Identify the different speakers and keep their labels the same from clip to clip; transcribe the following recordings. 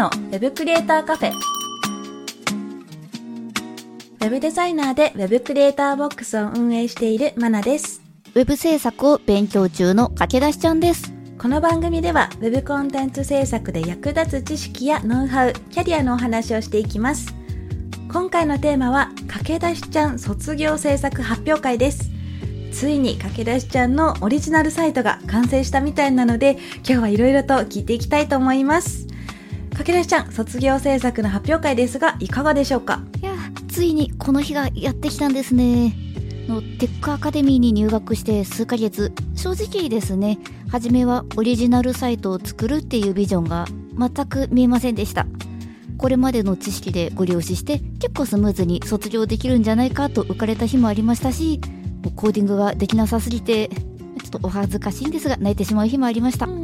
Speaker 1: のウェブクリエイターカフェウェブデザイナーでウェブクリエイターボックスを運営しているマナです
Speaker 2: ウェブ制作を勉強中の駆け出しちゃんです。
Speaker 1: この番組では Web コンテンツ制作で役立つ知識やノウハウ、キャリアのお話をしていきます。今回のテーマは駆け出しちゃん卒業制作発表会です。ついに駆け出しちゃんのオリジナルサイトが完成したみたいなので今日はいろいろと聞いていきたいと思います。け出しちゃん卒業制作の発表会ですがいかがでしょうか？
Speaker 2: いや、ついにこの日がやってきたんですね。のテックアカデミーに入学して数ヶ月、正直ですね、初めはオリジナルサイトを作るっていうビジョンが全く見えませんでした。これまでの知識でご了承して結構スムーズに卒業できるんじゃないかと浮かれた日もありましたし、コーディングができなさすぎて、ちょっとお恥ずかしいんですが泣いてしまう日もありました。今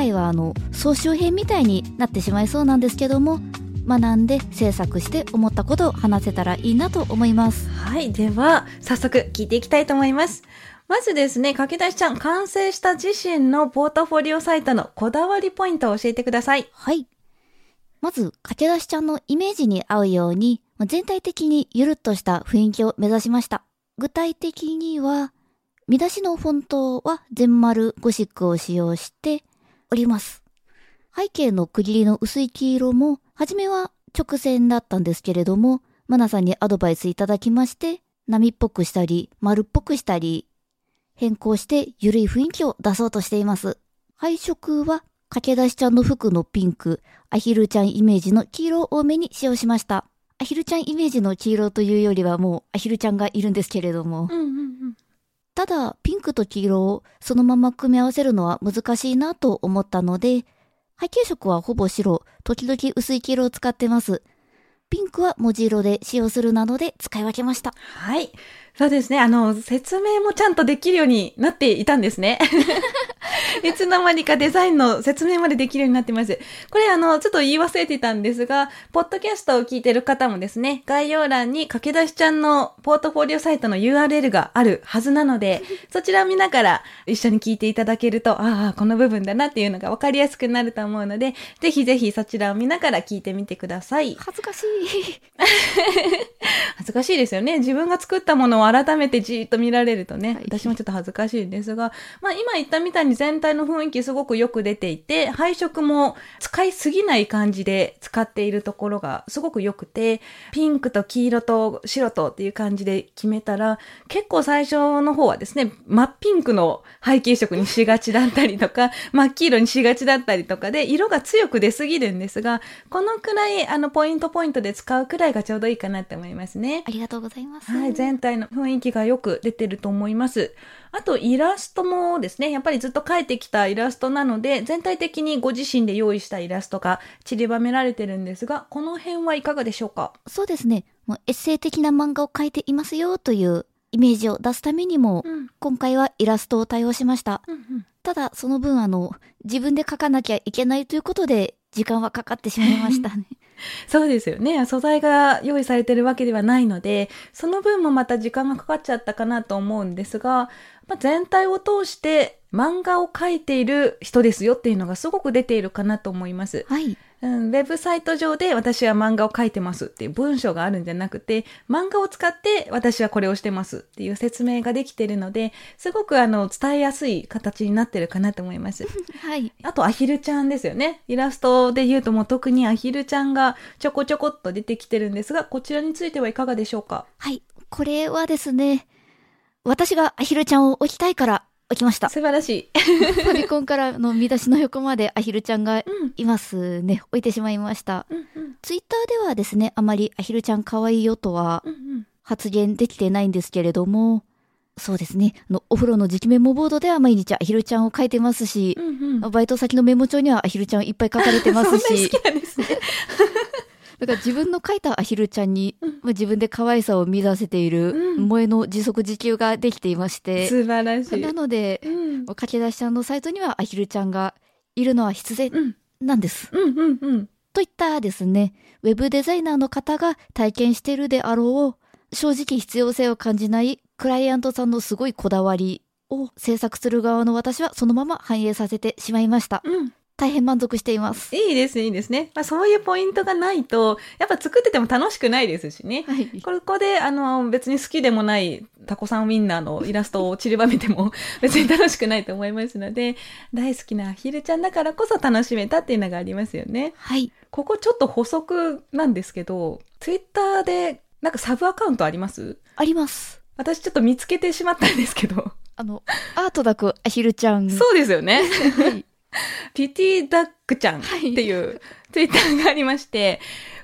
Speaker 2: 回はあの総集編みたいになってしまいそうなんですけども学んで制作して思ったことを話せたらいいなと思います
Speaker 1: はい。では、早速聞いていきたいと思います。まずですね、駆け出しちゃん、完成した自身のポートフォリオサイトのこだわりポイントを教えてください。
Speaker 2: はいまず駆け出しちゃんのイメージに合うようにまあ全体的にゆるっとした雰囲気を目指しました具体的には見出しのフォントは全丸ゴシックを使用しております背景の区切りの薄い黄色も初めは直線だったんですけれどもマナさんにアドバイスいただきまして波っぽくしたり丸っぽくしたり変更してゆるい雰囲気を出そうとしています配色は駆け出しちゃんの服のピンク、アヒルちゃんイメージの黄色を多めに使用しました。アヒルちゃんイメージの黄色というよりはもうアヒルちゃんがいるんですけれども。
Speaker 1: うんうんうん。
Speaker 2: ただ、ピンクと黄色をそのまま組み合わせるのは難しいなと思ったので、背景色はほぼ白、時々薄い黄色を使ってます。ピンクは文字色で使用するなどで使い分けました。
Speaker 1: はい。そうですね。あの、説明もちゃんとできるようになっていたんですね。いつの間にかデザインの説明までできるようになってます。これあの、ちょっと言い忘れてたんですが、ポッドキャストを聞いてる方もですね、概要欄に駆け出しちゃんのポートフォリオサイトの URL があるはずなので、そちらを見ながら一緒に聞いていただけると、ああ、この部分だなっていうのが分かりやすくなると思うので、ぜひぜひそちらを見ながら聞いてみてください。
Speaker 2: 恥ずかしい。
Speaker 1: 恥ずかしいですよね。自分が作ったものを改めてじーっと見られるとね、
Speaker 2: はい
Speaker 1: 私もちょっと恥ずかしいんですが、まあ今言ったみたいに全体の雰囲気すごくよく出ていて、配色も使いすぎない感じで使っているところがすごく良くて、ピンクと黄色と白とっていう感じで決めたら、結構最初の方はですね、真っピンクの背景色にしがちだったりとか、真っ黄色にしがちだったりとかで、色が強く出すぎるんですが、このくらい、あの、ポイントポイントで使うくらいがちょうどいいかなって思いますね。
Speaker 2: ありがとうございます。
Speaker 1: はい、全体の雰囲気がよく出てると思います。あと、イラストもですね、やっぱりずっと描いてきたイラストなので、全体的にご自身で用意したイラストが散りばめられてるんですが、この辺はいかがでしょうか？
Speaker 2: そうですね。もうエッセイ的な漫画を描いていますよというイメージを出すためにも、
Speaker 1: うん。
Speaker 2: 今回はイラストを対応しました。
Speaker 1: うんうん。
Speaker 2: ただ、その分あの、自分で描かなきゃいけないということで、時間はかかってしまいましたね。
Speaker 1: そうですよね。素材が用意されてるわけではないので、その分もまた時間がかかっちゃったかなと思うんですが、まあ、全体を通して漫画を描いている人ですよっていうのがすごく出ているかなと思います。
Speaker 2: はい。
Speaker 1: うん、ウェブサイト上で私は漫画を描いてますっていう文章があるんじゃなくて、漫画を使って私はこれをしてますっていう説明ができているので、すごくあの伝えやすい形になってるかなと思います。
Speaker 2: はい。
Speaker 1: あとアヒルちゃんですよね。イラストで言うともう特にアヒルちゃんがちょこちょこっと出てきてるんですが、こちらについてはいかがでしょうか？
Speaker 2: はい。これはですね、私がアヒルちゃんを置きたいから置きました。
Speaker 1: 素晴らしい。
Speaker 2: ファミコンからの見出しの横までアヒルちゃんが
Speaker 1: うん。
Speaker 2: いますね。置いてしまいました。
Speaker 1: うんうん。
Speaker 2: ツイッターではですね、あまりアヒルちゃん可愛いよとは
Speaker 1: うんうん。
Speaker 2: 発言できてないんですけれども、そうですね。あの、お風呂の直メモボードでは毎日アヒルちゃんを書いてますし、
Speaker 1: うんうん。
Speaker 2: バイト先のメモ帳にはアヒルちゃんいっぱい書かれてますし、
Speaker 1: そんなに好きなんですね。
Speaker 2: だから自分の書いたアヒルちゃんに、
Speaker 1: うん
Speaker 2: まあ自分で可愛さを見出せている、
Speaker 1: うん
Speaker 2: 萌えの自足自給ができていまして、
Speaker 1: 素晴らしい。
Speaker 2: なので、
Speaker 1: うん。
Speaker 2: 駆け出しちゃんのサイトにはアヒルちゃんがいるのは必然
Speaker 1: うん。
Speaker 2: なんです。
Speaker 1: うんうんうん。
Speaker 2: といったですね、ウェブデザイナーの方が体験しているであろう、正直必要性を感じないクライアントさんのすごいこだわりを制作する側の私はそのまま反映させてしまいました。
Speaker 1: うん。
Speaker 2: 大変満足しています。
Speaker 1: いいですね、いいですね。まあそういうポイントがないと、やっぱ作ってても楽しくないですしね。
Speaker 2: はい。
Speaker 1: ここで、あの、別に好きでもないタコさんウィンナーのイラストを散りばめても 別に楽しくないと思いますので、大好きなアヒルちゃんだからこそ楽しめたっていうのがありますよね。
Speaker 2: はい。
Speaker 1: ここちょっと補足なんですけど、ツイッターでなんかサブアカウントあります？
Speaker 2: あります。
Speaker 1: 私ちょっと見つけてしまったんですけど。
Speaker 2: あの、アートだくアヒルちゃん。
Speaker 1: そうですよね。
Speaker 2: はい。
Speaker 1: ピティダックちゃんっていうツイッターがありまして、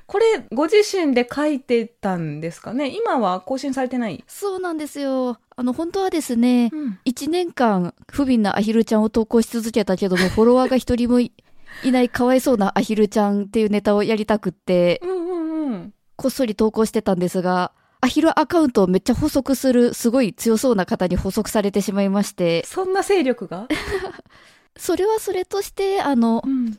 Speaker 1: これご自身で書いてたんですかね？今は更新されてない？
Speaker 2: そうなんですよ。あの、本当はですね、
Speaker 1: うん。
Speaker 2: 1年間不憫なアヒルちゃんを投稿し続けたけども、フォロワーが一人もいいない かわいそうなアヒルちゃんっていうネタをやりたくって、
Speaker 1: うんうんうん。
Speaker 2: こっそり投稿してたんですが、アヒルアカウントをめっちゃ補足する、すごい強そうな方に補足されてしまいまして、
Speaker 1: そんな勢力が？
Speaker 2: それはそれとして、あの、
Speaker 1: ん。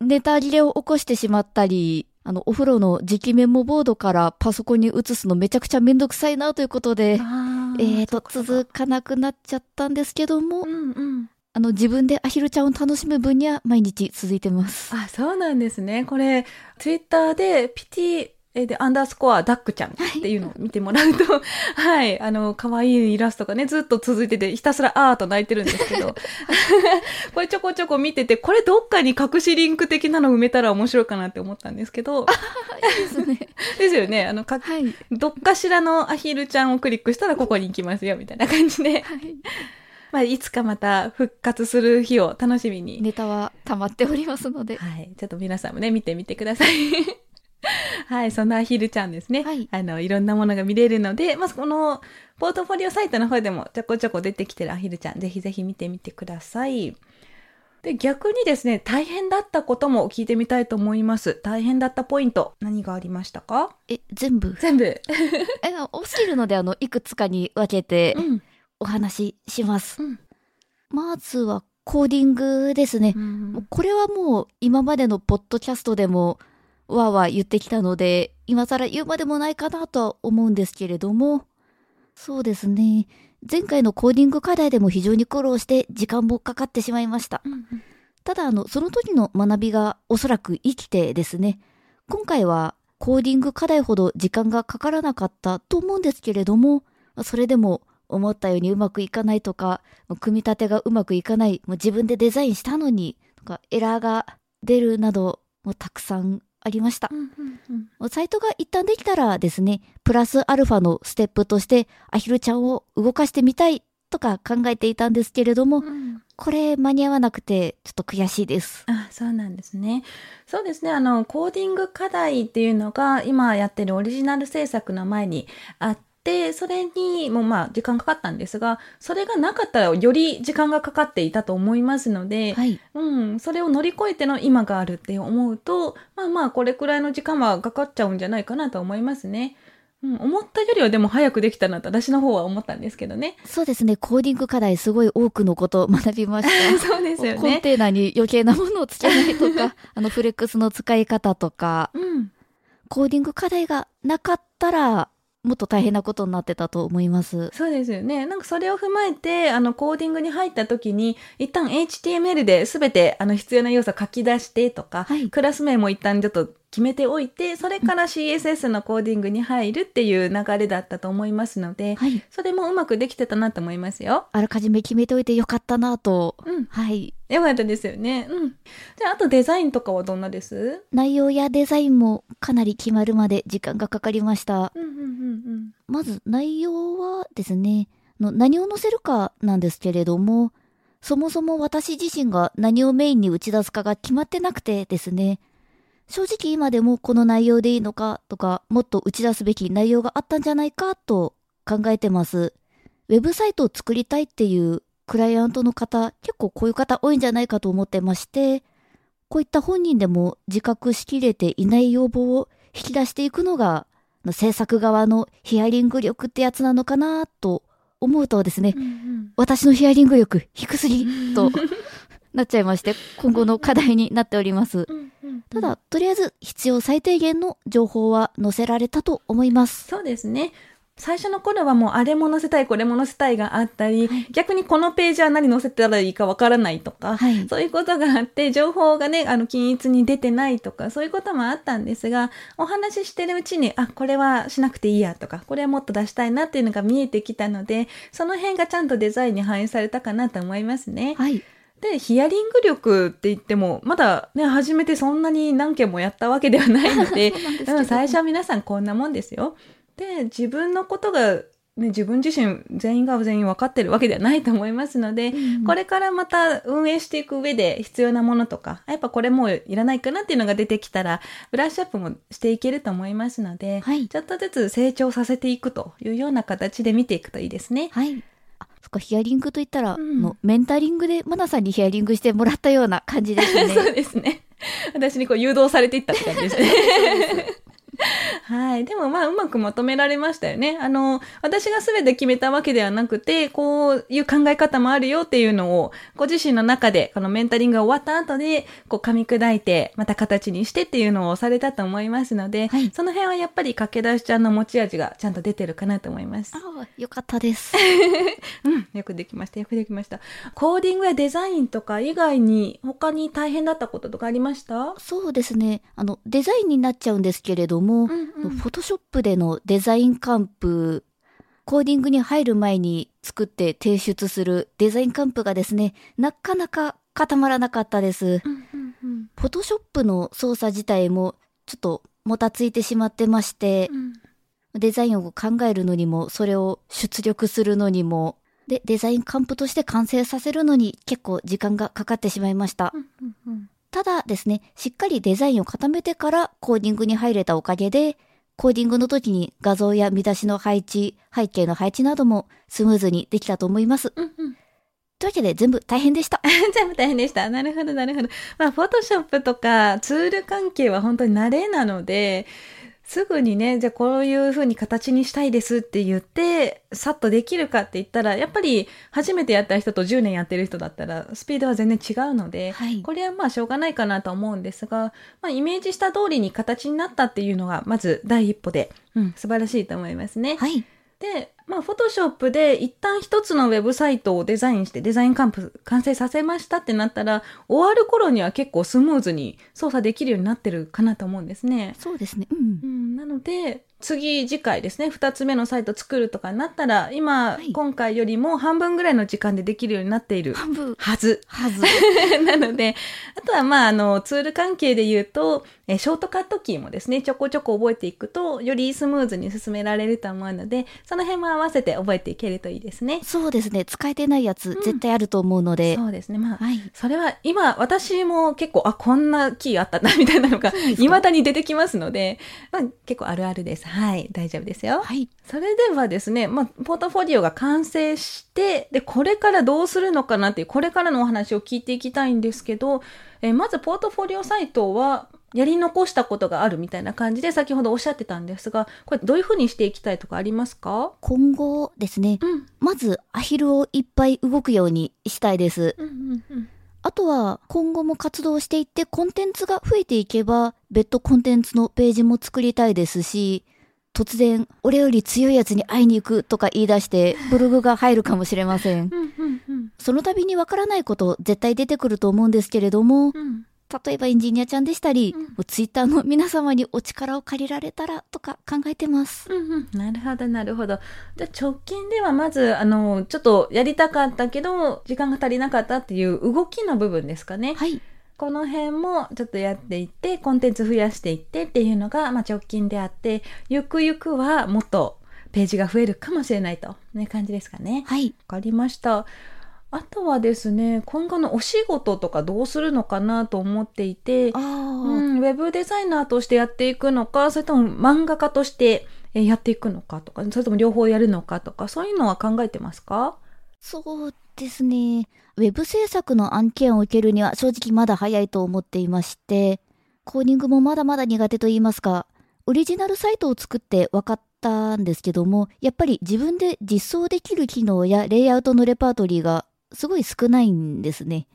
Speaker 2: ネタ切れを起こしてしまったり、あの、お風呂の直メモボードからパソコンに移すのめちゃくちゃめんどくさいなということで、
Speaker 1: あ
Speaker 2: えーと、続かなくなっちゃったんですけども、
Speaker 1: うんうん。
Speaker 2: あの、自分でアヒルちゃんを楽しむ分には毎日続いてます。
Speaker 1: あ、そうなんですね。これ、ツイッターで、ピティ、えーで、アンダースコア、ダックちゃんっていうのを見てもらうと、はい、あの、可愛いイラストがね、ずっと続いてて、ひたすらあーと泣いてるんですけど、これちょこちょこ見てて、これどっかに隠しリンク的なの埋めたら面白いかなって思ったんですけど、
Speaker 2: いいですね。
Speaker 1: ですよね。あの、か、
Speaker 2: はい。
Speaker 1: どっかしらのアヒルちゃんをクリックしたらここに行きますよ、みたいな感じで、
Speaker 2: はい。
Speaker 1: まあ、いつかまた復活する日を楽しみに
Speaker 2: ネタは溜まっておりますので。
Speaker 1: はい。ちょっと皆さんもね、見てみてください。はい。そんなアヒルちゃんですね。
Speaker 2: はい
Speaker 1: あの、いろんなものが見れるので、まずこの、ポートフォリオサイトの方でもちょこちょこ出てきてるアヒルちゃん、ぜひぜひ見てみてください。で、逆にですね、大変だったことも聞いてみたいと思います。大変だったポイント、何がありましたか？
Speaker 2: え、全部？
Speaker 1: 全部。
Speaker 2: え、多すぎるので、あの、いくつかに分けて
Speaker 1: うん。
Speaker 2: お話しします。
Speaker 1: うん
Speaker 2: まずは、コーディングですね。もうこれはもう、今までのポッドキャストでも、わーわー言ってきたので、今更言うまでもないかなとは思うんですけれども、そうですね。前回のコーディング課題でも非常に苦労して時間もかかってしまいました。
Speaker 1: うん
Speaker 2: ただ、あの、その時の学びがおそらく生きてですね、今回はコーディング課題ほど時間がかからなかったと思うんですけれども、まあそれでも思ったようにうまくいかないとか、組み立てがうまくいかない、もう自分でデザインしたのに、とかエラーが出るなど、もうたくさんありました。サイトが一旦できたらですね、プラスアルファのステップとして、アヒルちゃんを動かしてみたいとか考えていたんですけれども、
Speaker 1: うん
Speaker 2: これ間に合わなくて、ちょっと悔しいです。
Speaker 1: あ、そうなんですね。そうですね。あの、コーディング課題っていうのが今やってるオリジナル制作の前にあって、それにもまあ時間かかったんですが、それがなかったらより時間がかかっていたと思いますので、
Speaker 2: はい。
Speaker 1: うん、それを乗り越えての今があるって思うと、まあまあこれくらいの時間はかかっちゃうんじゃないかなと思いますね。うん、思ったよりはでも早くできたなと私の方は思ったんですけどね。
Speaker 2: そうですね、コーディング課題すごい多くのことを 学びました。
Speaker 1: そうですよ
Speaker 2: コン
Speaker 1: ね。
Speaker 2: テーナに余計なものをつけないとか、あのフレックスの使い方とか、
Speaker 1: うん。
Speaker 2: コーディング課題がなかったら、もっと大変なことになってたと思います。
Speaker 1: そうですよね。なんかそれを踏まえて、あの、コーディングに入った時に、一旦 HTML で全て、あの、必要な要素を書き出してとか、
Speaker 2: はい
Speaker 1: クラス名も一旦ちょっと決めておいて、それから CSS のコーディングに入るっていう流れだったと思いますので、
Speaker 2: はい。
Speaker 1: それもうまくできてたなと思いますよ。
Speaker 2: あらかじめ決めておいてよかったなと。
Speaker 1: うん。
Speaker 2: はい。
Speaker 1: よかったですよね。うん。じゃあ、あとデザインとかはどんなです？
Speaker 2: 内容やデザインもかなり決まるまで時間がかかりました。
Speaker 1: うんうんうん
Speaker 2: まず内容はですね、あの何を載せるかなんですけれども、そもそも私自身が何をメインに打ち出すかが決まってなくてですね、正直今でもこの内容でいいのかとか、もっと打ち出すべき内容があったんじゃないかと考えてます。ウェブサイトを作りたいっていうクライアントの方、結構こういう方多いんじゃないかと思ってまして、こういった本人でも自覚しきれていない要望を引き出していくのが、制作側のヒアリング力ってやつなのかなと思うとですね、私のヒアリング力低すぎとなっちゃいまして、今後の課題になっております。ただ、とりあえず必要最低限の情報は載せられたと思います。
Speaker 1: そうですね。最初の頃はもうあれも載せたい、これも載せたいがあったり、逆にこのページは何載せたらいいかわからないとか、
Speaker 2: はい
Speaker 1: そういうことがあって、情報がね、あの、均一に出てないとか、そういうこともあったんですが、お話ししてるうちに、あ、これはしなくていいやとか、これはもっと出したいなっていうのが見えてきたので、その辺がちゃんとデザインに反映されたかなと思いますね。
Speaker 2: はい。
Speaker 1: で、ヒアリング力って言っても、まだね、初めてそんなに何件もやったわけではないので、でも最初は皆さんこんなもんですよ。で、自分のことが、ね、自分自身全員が全員分かってるわけではないと思いますので、
Speaker 2: うん
Speaker 1: これからまた運営していく上で必要なものとか、やっぱこれもういらないかなっていうのが出てきたら、ブラッシュアップもしていけると思いますので、
Speaker 2: はい
Speaker 1: ちょっとずつ成長させていくというような形で見ていくといいですね。
Speaker 2: はい。あ、そっか、ヒアリングといったら、
Speaker 1: うん
Speaker 2: あのメンタリングでマナさんにヒアリングしてもらったような感じですね。
Speaker 1: そうですね。私にこう誘導されていったって感じですね。はい。でもまあ、うまくまとめられましたよね。あの、私が全て決めたわけではなくて、こういう考え方もあるよっていうのを、ご自身の中で、このメンタリングが終わった後で、こう噛み砕いて、また形にしてっていうのをされたと思いますので、
Speaker 2: はい
Speaker 1: その辺はやっぱり駆け出しちゃんの持ち味がちゃんと出てるかなと思います。
Speaker 2: ああ、よかったです。
Speaker 1: うん、よくできました。よくできました。コーディングやデザインとか以外に、他に大変だったこととかありました？
Speaker 2: そうですね。あの、デザインになっちゃうんですけれども、
Speaker 1: うんうん
Speaker 2: フォトショップでのデザインカンプ、コーディングに入る前に作って提出するデザインカンプがですね、なかなか固まらなかったです。フォトショップの操作自体もちょっともたついてしまってまして、デザインを考えるのにも、それを出力するのにも、で、デザインカンプとして完成させるのに結構時間がかかってしまいました。ただですね、しっかりデザインを固めてからコーディングに入れたおかげで、コーディングの時に画像や見出しの配置、背景の配置などもスムーズにできたと思います。
Speaker 1: うんうん
Speaker 2: というわけで全部大変でした。
Speaker 1: 全部大変でした。なるほど、なるほど。まあ、フォトショップとかツール関係は本当に慣れなので、すぐにね、じゃあこういう風に形にしたいですって言って、さっとできるかって言ったら、やっぱり初めてやった人と10年やってる人だったら、スピードは全然違うので、
Speaker 2: はい
Speaker 1: これはまあしょうがないかなと思うんですが、まあイメージした通りに形になったっていうのが、まず第一歩で、うん、素晴らしいと思いますね。
Speaker 2: はい。
Speaker 1: で、まあ、フォトショップで一旦一つのウェブサイトをデザインしてデザインカンプ完成させましたってなったら、終わる頃には結構スムーズに操作できるようになってるかなと思うんですね。
Speaker 2: そうですね。うん
Speaker 1: う。ん、なので、次、次回ですね、二つ目のサイト作るとかになったら、今、
Speaker 2: はい
Speaker 1: 今回よりも半分ぐらいの時間でできるようになっている
Speaker 2: 半分。
Speaker 1: はず。
Speaker 2: はず。
Speaker 1: なので、あとはまあ、あの、ツール関係で言うと、えショートカットキーもですね、ちょこちょこ覚えていくと、よりスムーズに進められると思うので、その辺も合わせて覚えていけるといいですね。
Speaker 2: そうですね。使えてないやつ絶対あると思うので。
Speaker 1: そうですね。まあ、
Speaker 2: はい。
Speaker 1: それは今、私も結構、あ、こんなキーあったな、みたいなのが、
Speaker 2: そうですか
Speaker 1: 未だに出てきますので、まあ、結構あるあるです。はい、大丈夫ですよ。
Speaker 2: はい。
Speaker 1: それではですね、まあ、ポートフォリオが完成して、で、これからどうするのかなっていう、これからのお話を聞いていきたいんですけど、えーまずポートフォリオサイトは、やり残したことがあるみたいな感じで先ほどおっしゃってたんですが、これどういうふうにしていきたいとかありますか？
Speaker 2: 今後ですね。
Speaker 1: うん。
Speaker 2: まず、アヒルをいっぱい動くようにしたいです。
Speaker 1: うんうんうん。
Speaker 2: あとは、今後も活動していって、コンテンツが増えていけば、別途コンテンツのページも作りたいですし、突然、俺より強いやつに会いに行くとか言い出して、ブログが入るかもしれません。
Speaker 1: うんうんうん。
Speaker 2: その度にわからないこと絶対出てくると思うんですけれども、
Speaker 1: うん。
Speaker 2: 例えばエンジニアちゃんでしたり、
Speaker 1: うん
Speaker 2: もうツイッターの皆様にお力を借りられたらとか考えてます。
Speaker 1: うんうん、なるほど、なるほど。じゃあ直近ではまず、あの、ちょっとやりたかったけど、時間が足りなかったっていう動きの部分ですかね。
Speaker 2: はい。
Speaker 1: この辺もちょっとやっていって、コンテンツ増やしていってっていうのが、まあ、直近であって、ゆくゆくはもっとページが増えるかもしれないと、ね、感じですかね。
Speaker 2: はい。
Speaker 1: わかりました。あとはですね、今後のお仕事とかどうするのかなと思っていて、うん、ウェブデザイナーとしてやっていくのか、それとも漫画家として、えやっていくのかとか、それとも両方やるのかとか、そういうのは考えてますか？
Speaker 2: そうですね。ウェブ制作の案件を受けるには正直まだ早いと思っていまして、コーディングもまだまだ苦手と言いますか、オリジナルサイトを作って分かったんですけども、やっぱり自分で実装できる機能やレイアウトのレパートリーがすごい少ないんですね。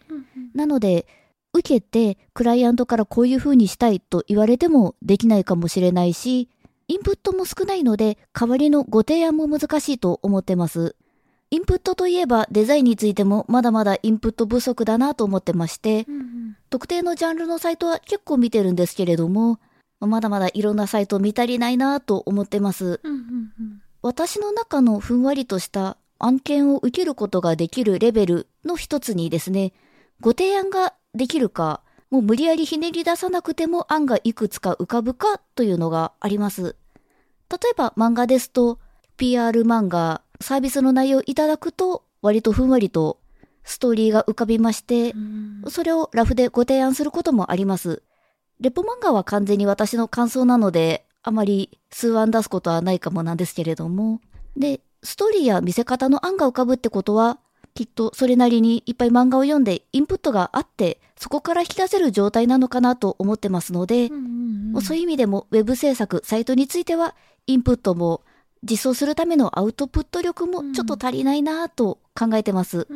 Speaker 2: なので、受けてクライアントからこういう風にしたいと言われてもできないかもしれないし、インプットも少ないので代わりのご提案も難しいと思ってます。インプットといえばデザインについてもまだまだインプット不足だなと思ってまして、特定のジャンルのサイトは結構見てるんですけれども、まだまだいろんなサイト見足りないなと思ってます。私の中のふんわりとした案件を受けることができるレベルの一つにですね、ご提案ができるか、もう無理やりひねり出さなくても案がいくつか浮かぶかというのがあります。例えば漫画ですと、PR 漫画、サービスの内容をいただくと、割とふんわりとストーリーが浮かびまして、それをラフでご提案することもあります。レポ漫画は完全に私の感想なので、あまり数案出すことはないかもなんですけれども。で、ストーリーや見せ方の案が浮かぶってことは、きっとそれなりにいっぱい漫画を読んでインプットがあって、そこから引き出せる状態なのかなと思ってますので、そういう意味でもウェブ制作、サイトについては、インプットも実装するためのアウトプット力もちょっと足りないなと考えてます。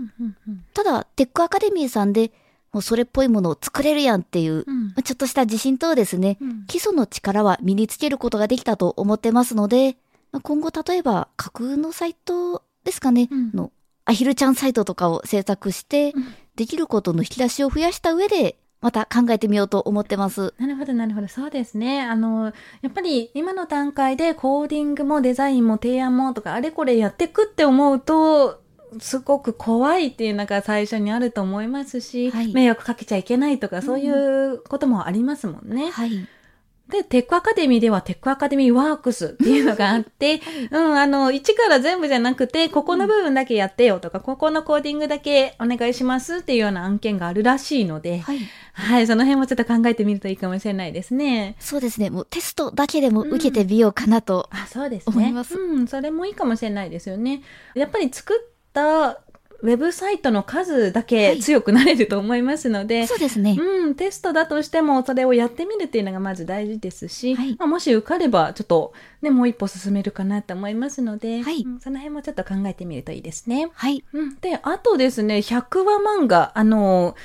Speaker 2: ただ、テックアカデミーさんで、もうそれっぽいものを作れるやんっていう、ちょっとした自信とですね、基礎の力は身につけることができたと思ってますので、今後例えば架空のサイトですかね、
Speaker 1: うん
Speaker 2: のアヒルちゃんサイトとかを制作して、できることの引き出しを増やした上で、また考えてみようと思ってます。
Speaker 1: なるほど、なるほど。そうですね。あの、やっぱり今の段階でコーディングもデザインも提案もとかあれこれやっていくって思うと、すごく怖いっていうのが最初にあると思いますし、
Speaker 2: はい
Speaker 1: 迷惑かけちゃいけないとか、そういうこともありますもんね。
Speaker 2: はい。
Speaker 1: で、テックアカデミーではテックアカデミーワークスっていうのがあって、うん、あの、一から全部じゃなくて、ここの部分だけやってよとか、ここのコーディングだけお願いしますっていうような案件があるらしいので、
Speaker 2: はい。
Speaker 1: はい、その辺もちょっと考えてみるといいかもしれないですね。
Speaker 2: そうですね。もうテストだけでも受けてみようかなと。
Speaker 1: あ、そうですね。
Speaker 2: 思います
Speaker 1: うん、それもいいかもしれないですよね。やっぱり作ったウェブサイトの数だけ強くなれると思いますので、
Speaker 2: そうですね。
Speaker 1: うん、テストだとしてもそれをやってみるっていうのがまず大事ですし、
Speaker 2: はい
Speaker 1: まあ、もし受かればちょっとね、もう一歩進めるかなと思いますので、
Speaker 2: はい
Speaker 1: うんその辺もちょっと考えてみるといいですね。
Speaker 2: はい。
Speaker 1: うん、で、あとですね、100話漫画、あの、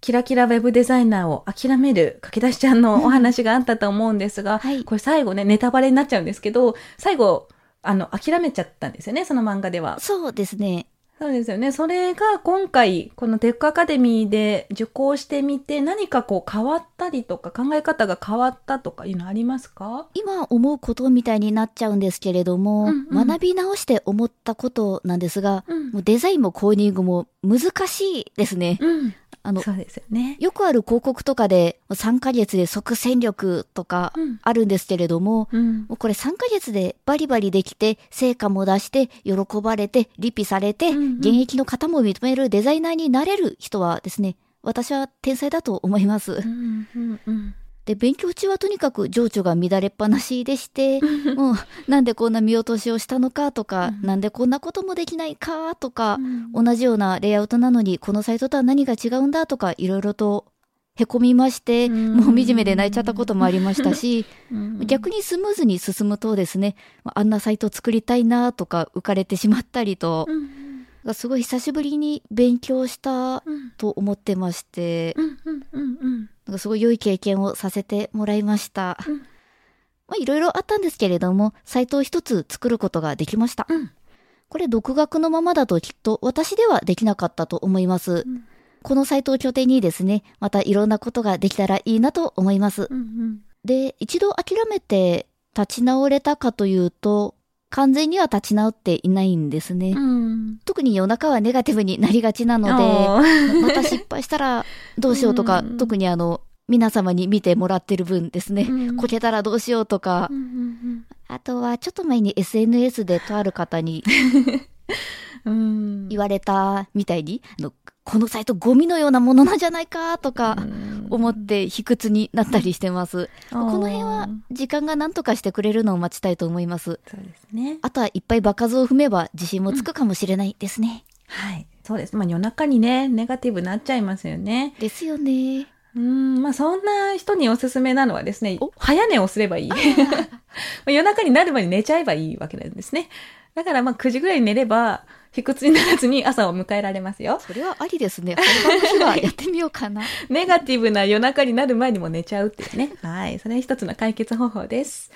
Speaker 1: キラキラウェブデザイナーを諦める駆け出しちゃんのお話があったと思うんですが、
Speaker 2: はい
Speaker 1: これ最後ね、ネタバレになっちゃうんですけど、最後、あの、諦めちゃったんですよね、その漫画では。
Speaker 2: そうですね。
Speaker 1: そうですよね。それが今回、このテックアカデミーで受講してみて、何かこう変わったりとか、考え方が変わったとかいうのありますか？
Speaker 2: 今思うことみたいになっちゃうんですけれども、
Speaker 1: うんうん
Speaker 2: 学び直して思ったことなんですが、
Speaker 1: うん
Speaker 2: もうデザインもコーディングも難しいですね。
Speaker 1: うん。
Speaker 2: あの、
Speaker 1: そうですよね。
Speaker 2: よくある広告とかで3ヶ月で即戦力とか
Speaker 1: うん
Speaker 2: あるんですけれども、
Speaker 1: うん。
Speaker 2: もうこれ3ヶ月でバリバリできて、成果も出して、喜ばれて、リピされて、
Speaker 1: うんうん
Speaker 2: 現役の方も認めるデザイナーになれる人はですね、私は天才だと思います。
Speaker 1: うん。うん。うん。
Speaker 2: で、勉強中はとにかく情緒が乱れっぱなしでして、もう、なんでこんな見落としをしたのかとか、
Speaker 1: うん
Speaker 2: なんでこんなこともできないかとか、
Speaker 1: うん
Speaker 2: 同じようなレイアウトなのに、このサイトとは何が違うんだとか、いろいろと、へこみまして、
Speaker 1: うん
Speaker 2: もう惨めで泣いちゃったこともありましたし、
Speaker 1: うん
Speaker 2: 逆にスムーズに進むとですね、あんなサイト作りたいなとか浮かれてしまったりと
Speaker 1: う、ん。
Speaker 2: すごい久しぶりに勉強した
Speaker 1: うん。
Speaker 2: と思ってまして。なんかすごい良い経験をさせてもらいました。
Speaker 1: うん
Speaker 2: まあいろいろあったんですけれども、サイトを一つ作ることができました。
Speaker 1: うん
Speaker 2: これ独学のままだときっと私ではできなかったと思います。
Speaker 1: うん
Speaker 2: このサイトを拠点にですね、またいろんなことができたらいいなと思います。
Speaker 1: うん。
Speaker 2: で、一度諦めて立ち直れたかというと、完全には立ち直っていないんですね。
Speaker 1: うん。
Speaker 2: 特に夜中はネガティブになりがちなので、また失敗したらどうしようとか、
Speaker 1: うん。
Speaker 2: 特にあの、皆様に見てもらってる分ですね、
Speaker 1: うん。
Speaker 2: こけたらどうしようとか、
Speaker 1: うんうん
Speaker 2: あとはちょっと前に SNS でとある方に
Speaker 1: うん。うん
Speaker 2: 言われたみたいに、このサイトゴミのようなものなんじゃないかとか、
Speaker 1: うん
Speaker 2: 思って卑屈になったりしてます。この辺は時間が何とかしてくれるのを待ちたいと思います。
Speaker 1: そうですね。
Speaker 2: あとはいっぱい場数を踏めば自信もつくかもしれないですね。
Speaker 1: はい。そうです。まあ夜中にね、ネガティブになっちゃいますよね。
Speaker 2: ですよね。
Speaker 1: うん、まあそんな人におすすめなのはですね
Speaker 2: お、
Speaker 1: 早寝をすればいい。まあ夜中になる前に寝ちゃえばいいわけなんですね。だからまあ9時ぐらいに寝れば、卑屈にならずに朝を迎えられますよ。
Speaker 2: それはありですね。本番の日はやってみようかな。
Speaker 1: ネガティブな夜中になる前にも寝ちゃうっていうね。はい。それ一つの解決方法です。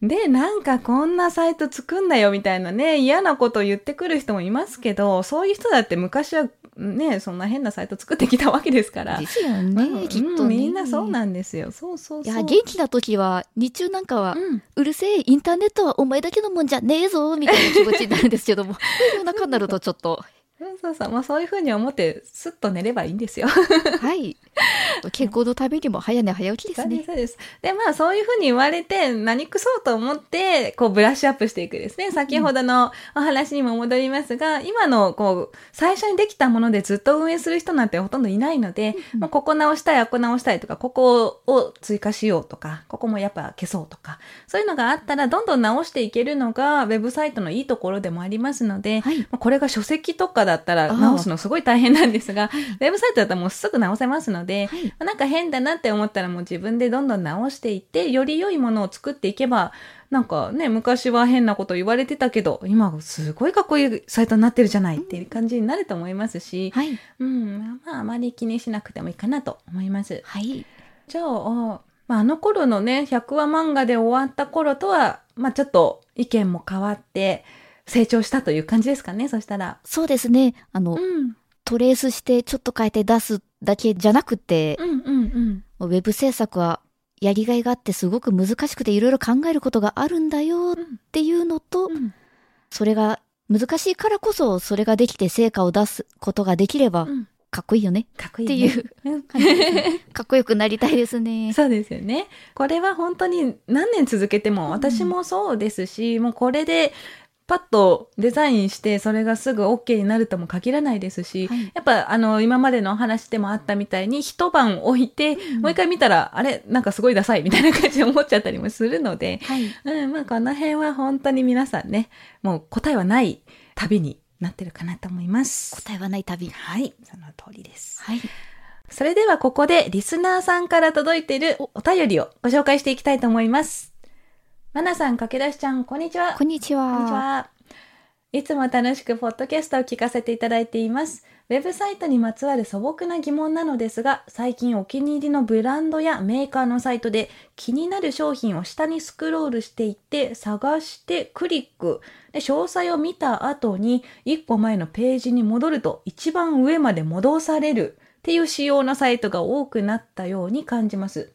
Speaker 1: で、なんかこんなサイト作んなよみたいなね、嫌なことを言ってくる人もいますけど、そういう人だって昔はね、そんな変なサイト作ってきたわけですから。
Speaker 2: ですよ
Speaker 1: うん
Speaker 2: ね、きっとね。
Speaker 1: うんみんなそうなんですよ。そうそうそう。
Speaker 2: いや、元気な時は、日中なんかは、
Speaker 1: うん。
Speaker 2: うるせえ、インターネットはお前だけのもんじゃねえぞ、みたいな気持ちになるんですけども、夜中になるとちょっと、
Speaker 1: そうそうそう。まあそういうふうに思って、スッと寝ればいいんですよ。
Speaker 2: はい。健康のためにも早寝早起きですね。
Speaker 1: そうです。で、まあそういうふうに言われて、何くそうと思って、こうブラッシュアップしていくですね。先ほどのお話にも戻りますが、今のこう、最初にできたものでずっと運営する人なんてほとんどいないので、
Speaker 2: うん
Speaker 1: まあ、ここ直したい、あこ直したいとか、ここを追加しようとか、ここもやっぱ消そうとか、そういうのがあったら、どんどん直していけるのが、ウェブサイトのいいところでもありますので、
Speaker 2: はい。
Speaker 1: まあこれが書籍とかだったら直すのすごい大変なんですが、
Speaker 2: はい
Speaker 1: ウェブサイトだったらもうすぐ直せますので、
Speaker 2: はい。
Speaker 1: まあなんか変だなって思ったらもう自分でどんどん直していって、より良いものを作っていけば、なんかね、昔は変なこと言われてたけど、今すごいかっこいいサイトになってるじゃないっていう感じになると思いますし、
Speaker 2: はい。
Speaker 1: うん、まああまり気にしなくてもいいかなと思います。
Speaker 2: はい。
Speaker 1: じゃあ、まあ、あの頃のね、100話漫画で終わった頃とは、まあちょっと意見も変わって、成長したという感じですかね、そしたら。
Speaker 2: そうですね。あの、
Speaker 1: うん。
Speaker 2: トレースしてちょっと変えて出すだけじゃなくて、
Speaker 1: うんうんうん。
Speaker 2: ウェブ制作はやりがいがあってすごく難しくていろいろ考えることがあるんだよっていうのと、
Speaker 1: うん
Speaker 2: それが難しいからこそそれができて成果を出すことができれば
Speaker 1: うん
Speaker 2: かっこいいよね
Speaker 1: かっこいい、
Speaker 2: って
Speaker 1: ね。
Speaker 2: いう
Speaker 1: うん
Speaker 2: 感じですね。かっこよくなりたいですね。
Speaker 1: そうですよね。これは本当に何年続けても、私もそうですし、もうこれでパッとデザインして、それがすぐ OK になるとも限らないですし、
Speaker 2: はい
Speaker 1: やっぱあの、今までのお話でもあったみたいに、一晩置いて、もう一回見たら、あれ？なんかすごいダサいみたいな感じで思っちゃったりもするので、
Speaker 2: はい。
Speaker 1: うん、まあこの辺は本当に皆さんね、もう答えはない旅になってるかなと思います。
Speaker 2: 答えはない旅。
Speaker 1: はい、その通りです。
Speaker 2: はい。
Speaker 1: それではここでリスナーさんから届いているお便りをご紹介していきたいと思います。まなさん、かけだしちゃん、こんにちは。
Speaker 2: こんにちは。
Speaker 1: こんにちは。いつも楽しくポッドキャストを聞かせていただいています。ウェブサイトにまつわる素朴な疑問なのですが、最近お気に入りのブランドやメーカーのサイトで気になる商品を下にスクロールしていって探してクリック。で、詳細を見た後に1個前のページに戻ると一番上まで戻されるっていう仕様のサイトが多くなったように感じます。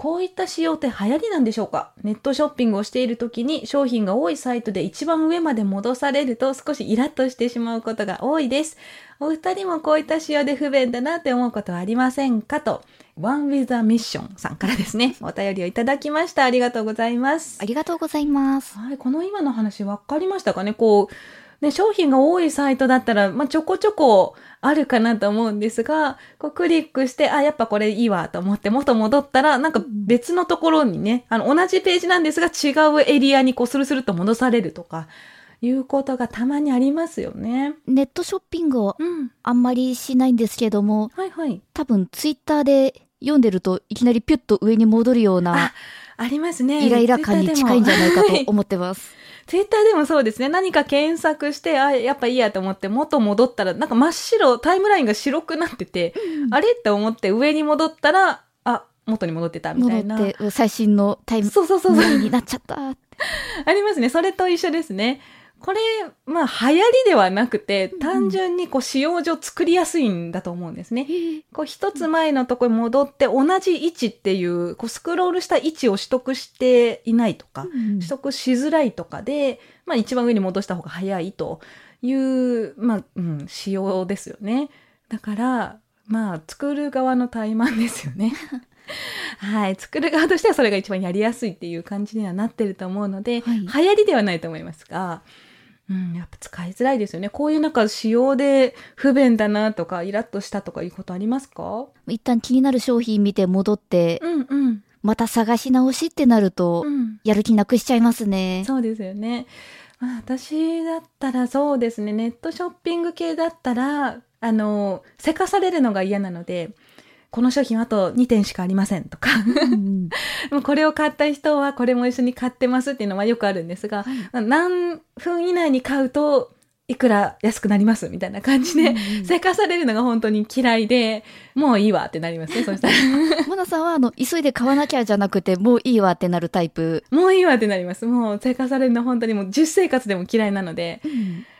Speaker 1: こういった仕様って流行りなんでしょうか？ネットショッピングをしている時に商品が多いサイトで一番上まで戻されると少しイラッとしてしまうことが多いです。お二人もこういった仕様で不便だなって思うことはありませんかと、One with a Mission さんからですね、お便りをいただきました。ありがとうございます
Speaker 2: あ。りがとうございます。
Speaker 1: はい、この今の話分かりましたかね？こう、ね、商品が多いサイトだったら、まあ、ちょこちょこあるかなと思うんですが、こうクリックして、あ、やっぱこれいいわと思って元戻ったら、なんか別のところにね、あの、同じページなんですが違うエリアにこうスルスルと戻されるとか、いうことがたまにありますよね。
Speaker 2: ネットショッピングを
Speaker 1: うん。
Speaker 2: あんまりしないんですけども、
Speaker 1: はいはい。
Speaker 2: 多分ツイッターで読んでるといきなりピュッと上に戻るような
Speaker 1: あ、ありますね。
Speaker 2: イライラ感に近いんじゃないかと思ってます。
Speaker 1: ツイッターでもそうですね。何か検索して、あ、やっぱいいやと思って元戻ったら、なんか真っ白、タイムラインが白くなってて、あれって思って上に戻ったら、あ、元に戻ってたみたいな。
Speaker 2: 戻って最新のタイム。ラインになっちゃった。
Speaker 1: ありますね。それと一緒ですね。これ、まあ、流行りではなくて、単純にこう、使用上作りやすいんだと思うんですね。こう、一つ前のところに戻って、同じ位置っていう、こう、スクロールした位置を取得していないとか、取得しづらいとかで、まあ、一番上に戻した方が早いという、まあ、うん、仕様ですよね。だから、まあ、作る側の怠慢ですよね。はい。作る側としてはそれが一番やりやすいっていう感じにはなってると思うので、
Speaker 2: はい
Speaker 1: 流行りではないと思いますが、うん、やっぱ使いづらいですよね。こういうなんか仕様で不便だなとか、イラッとしたとかいうことありますか？
Speaker 2: 一旦気になる商品見て戻って、
Speaker 1: うんうん。
Speaker 2: また探し直しってなると、
Speaker 1: うん。
Speaker 2: やる気なくしちゃいますね。
Speaker 1: そうですよね。まあ、私だったらそうですね、ネットショッピング系だったら、あの、せかされるのが嫌なので、この商品はあと2点しかありませんとか、
Speaker 2: うん
Speaker 1: もうこれを買った人はこれも一緒に買ってますっていうのはよくあるんですが、何分以内に買うといくら安くなりますみたいな感じで、せかされるのが本当に嫌いで、もういいわってなりますね、そしたら。
Speaker 2: マナさんは、あの、急いで買わなきゃじゃなくて、もういいわってなるタイプ。
Speaker 1: もういいわってなります。もうせかされるの本当にもう実生活でも嫌いなので、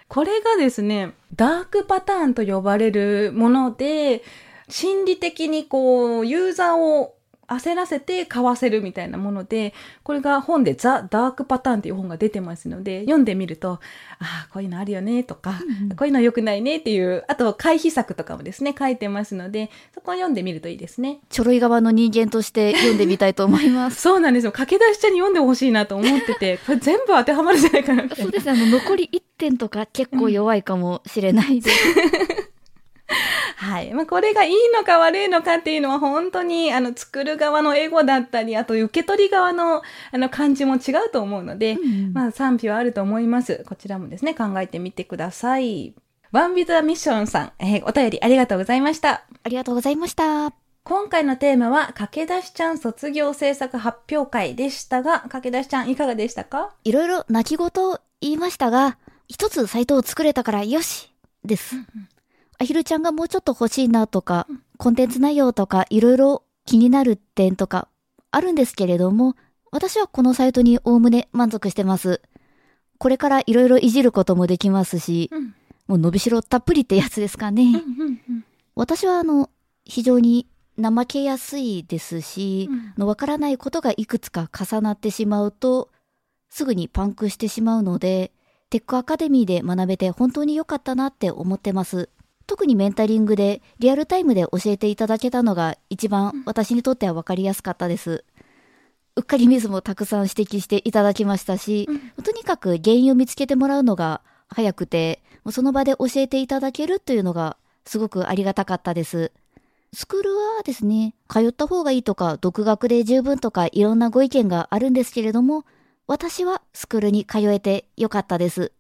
Speaker 1: これがですね、ダークパターンと呼ばれるもので、心理的にこう、ユーザーを焦らせて買わせるみたいなもので、これが本でザ・ダークパターンっていう本が出てますので、読んでみると、ああ、こういうのあるよねとか、こういうの良くないねっていう、あと回避策とかもですね、書いてますので、そこを読んでみるといいですね。
Speaker 2: ちょろい側の人間として読んでみたいと思います。
Speaker 1: そうなんですよ。駆け出しちゃんに読んでほしいなと思ってて、これ全部当てはまるんじゃないかなな
Speaker 2: そうですね。あの、残り1点とか結構弱いかもしれないです。
Speaker 1: はい。まあ、これがいいのか悪いのかっていうのは本当に、あの、作る側のエゴだったり、あと受け取り側の、あの、感じも違うと思うので、
Speaker 2: うん
Speaker 1: まあ、賛否はあると思います。こちらもですね、考えてみてください。ワンビザミッションさん、えーお便りありがとうございました。
Speaker 2: ありがとうございました。
Speaker 1: 今回のテーマは、駆け出しちゃん卒業制作発表会でしたが、駆け出しちゃんいかがでしたか？
Speaker 2: いろいろ泣き言を言いましたが、一つサイトを作れたからよしです。アヒルちゃんがもうちょっと欲しいなとか、コンテンツ内容とか、いろいろ気になる点とか、あるんですけれども、私はこのサイトにおおむね満足してます。これからいろいろいじることもできますし、
Speaker 1: うん。
Speaker 2: もう伸びしろたっぷりってやつですかね。
Speaker 1: うんうんうん
Speaker 2: 私はあの、非常に怠けやすいですし、
Speaker 1: うん
Speaker 2: わからないことがいくつか重なってしまうと、すぐにパンクしてしまうので、テックアカデミーで学べて本当に良かったなって思ってます。特にメンタリングでリアルタイムで教えていただけたのが一番私にとっては分かりやすかったです。うっかりミスもたくさん指摘していただきましたし、とにかく原因を見つけてもらうのが早くて、もうその場で教えていただけるというのがすごくありがたかったです。スクールはですね、通った方がいいとか、独学で十分とか、いろんなご意見があるんですけれども、私はスクールに通えてよかったです。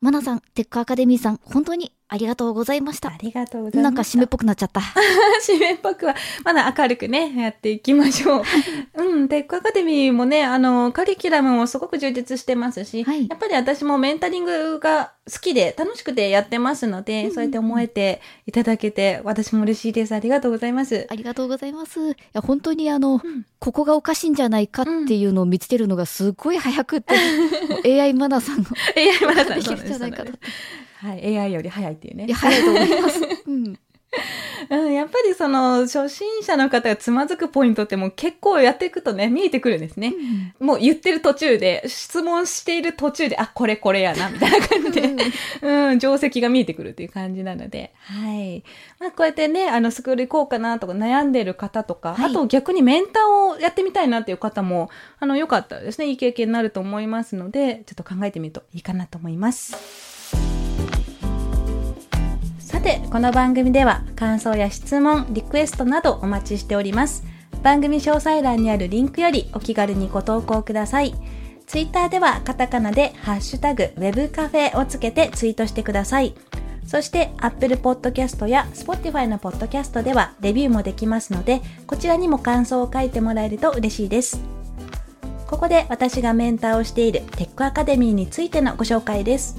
Speaker 2: マナさん、テックアカデミーさん、本当にありがとうございました
Speaker 1: あ。りがとうございます。
Speaker 2: なんか締めっぽくなっちゃった。
Speaker 1: 締めっぽくは、まだ明るくね、やっていきましょう。うん、テックアカデミーもね、あの、カリキュラムもすごく充実してますし、
Speaker 2: はい
Speaker 1: やっぱり私もメンタリングが好きで楽しくてやってますので、そうやって思えていただけて、私も嬉しいです。ありがとうございます。
Speaker 2: ありがとうございます。いや、本当にあの、ここがおかしいんじゃないかっていうのを見つけるのがすっごい早くって、もう AI マナさんの
Speaker 1: AI マラソン
Speaker 2: できるんじゃないかと。
Speaker 1: はい、AI より早いっていうね
Speaker 2: いや、。早いと思います。うん。
Speaker 1: うん、やっぱりその、初心者の方がつまずくポイントってもう結構やっていくとね、見えてくるんですね。もう言ってる途中で、質問している途中で、あ、これこれやな、みたいな感じで、うん、定石が見えてくるっていう感じなので、はい。まあ、こうやってね、あの、スクール行こうかなとか悩んでる方とか、
Speaker 2: はい
Speaker 1: あと逆にメンターをやってみたいなっていう方も、あの、よかったらですね、いい経験になると思いますので、ちょっと考えてみるといいかなと思います。て、この番組では感想や質問、リクエストなどお待ちしております。番組詳細欄にあるリンクよりお気軽にご投稿ください。ツイッターではカタカナでハッシュタグウェブカフェをつけてツイートしてください。そして Apple Podcast や Spotify の Podcast ではレビューもできますので、こちらにも感想を書いてもらえると嬉しいです。ここで私がメンターをしているテックアカデミーについてのご紹介です。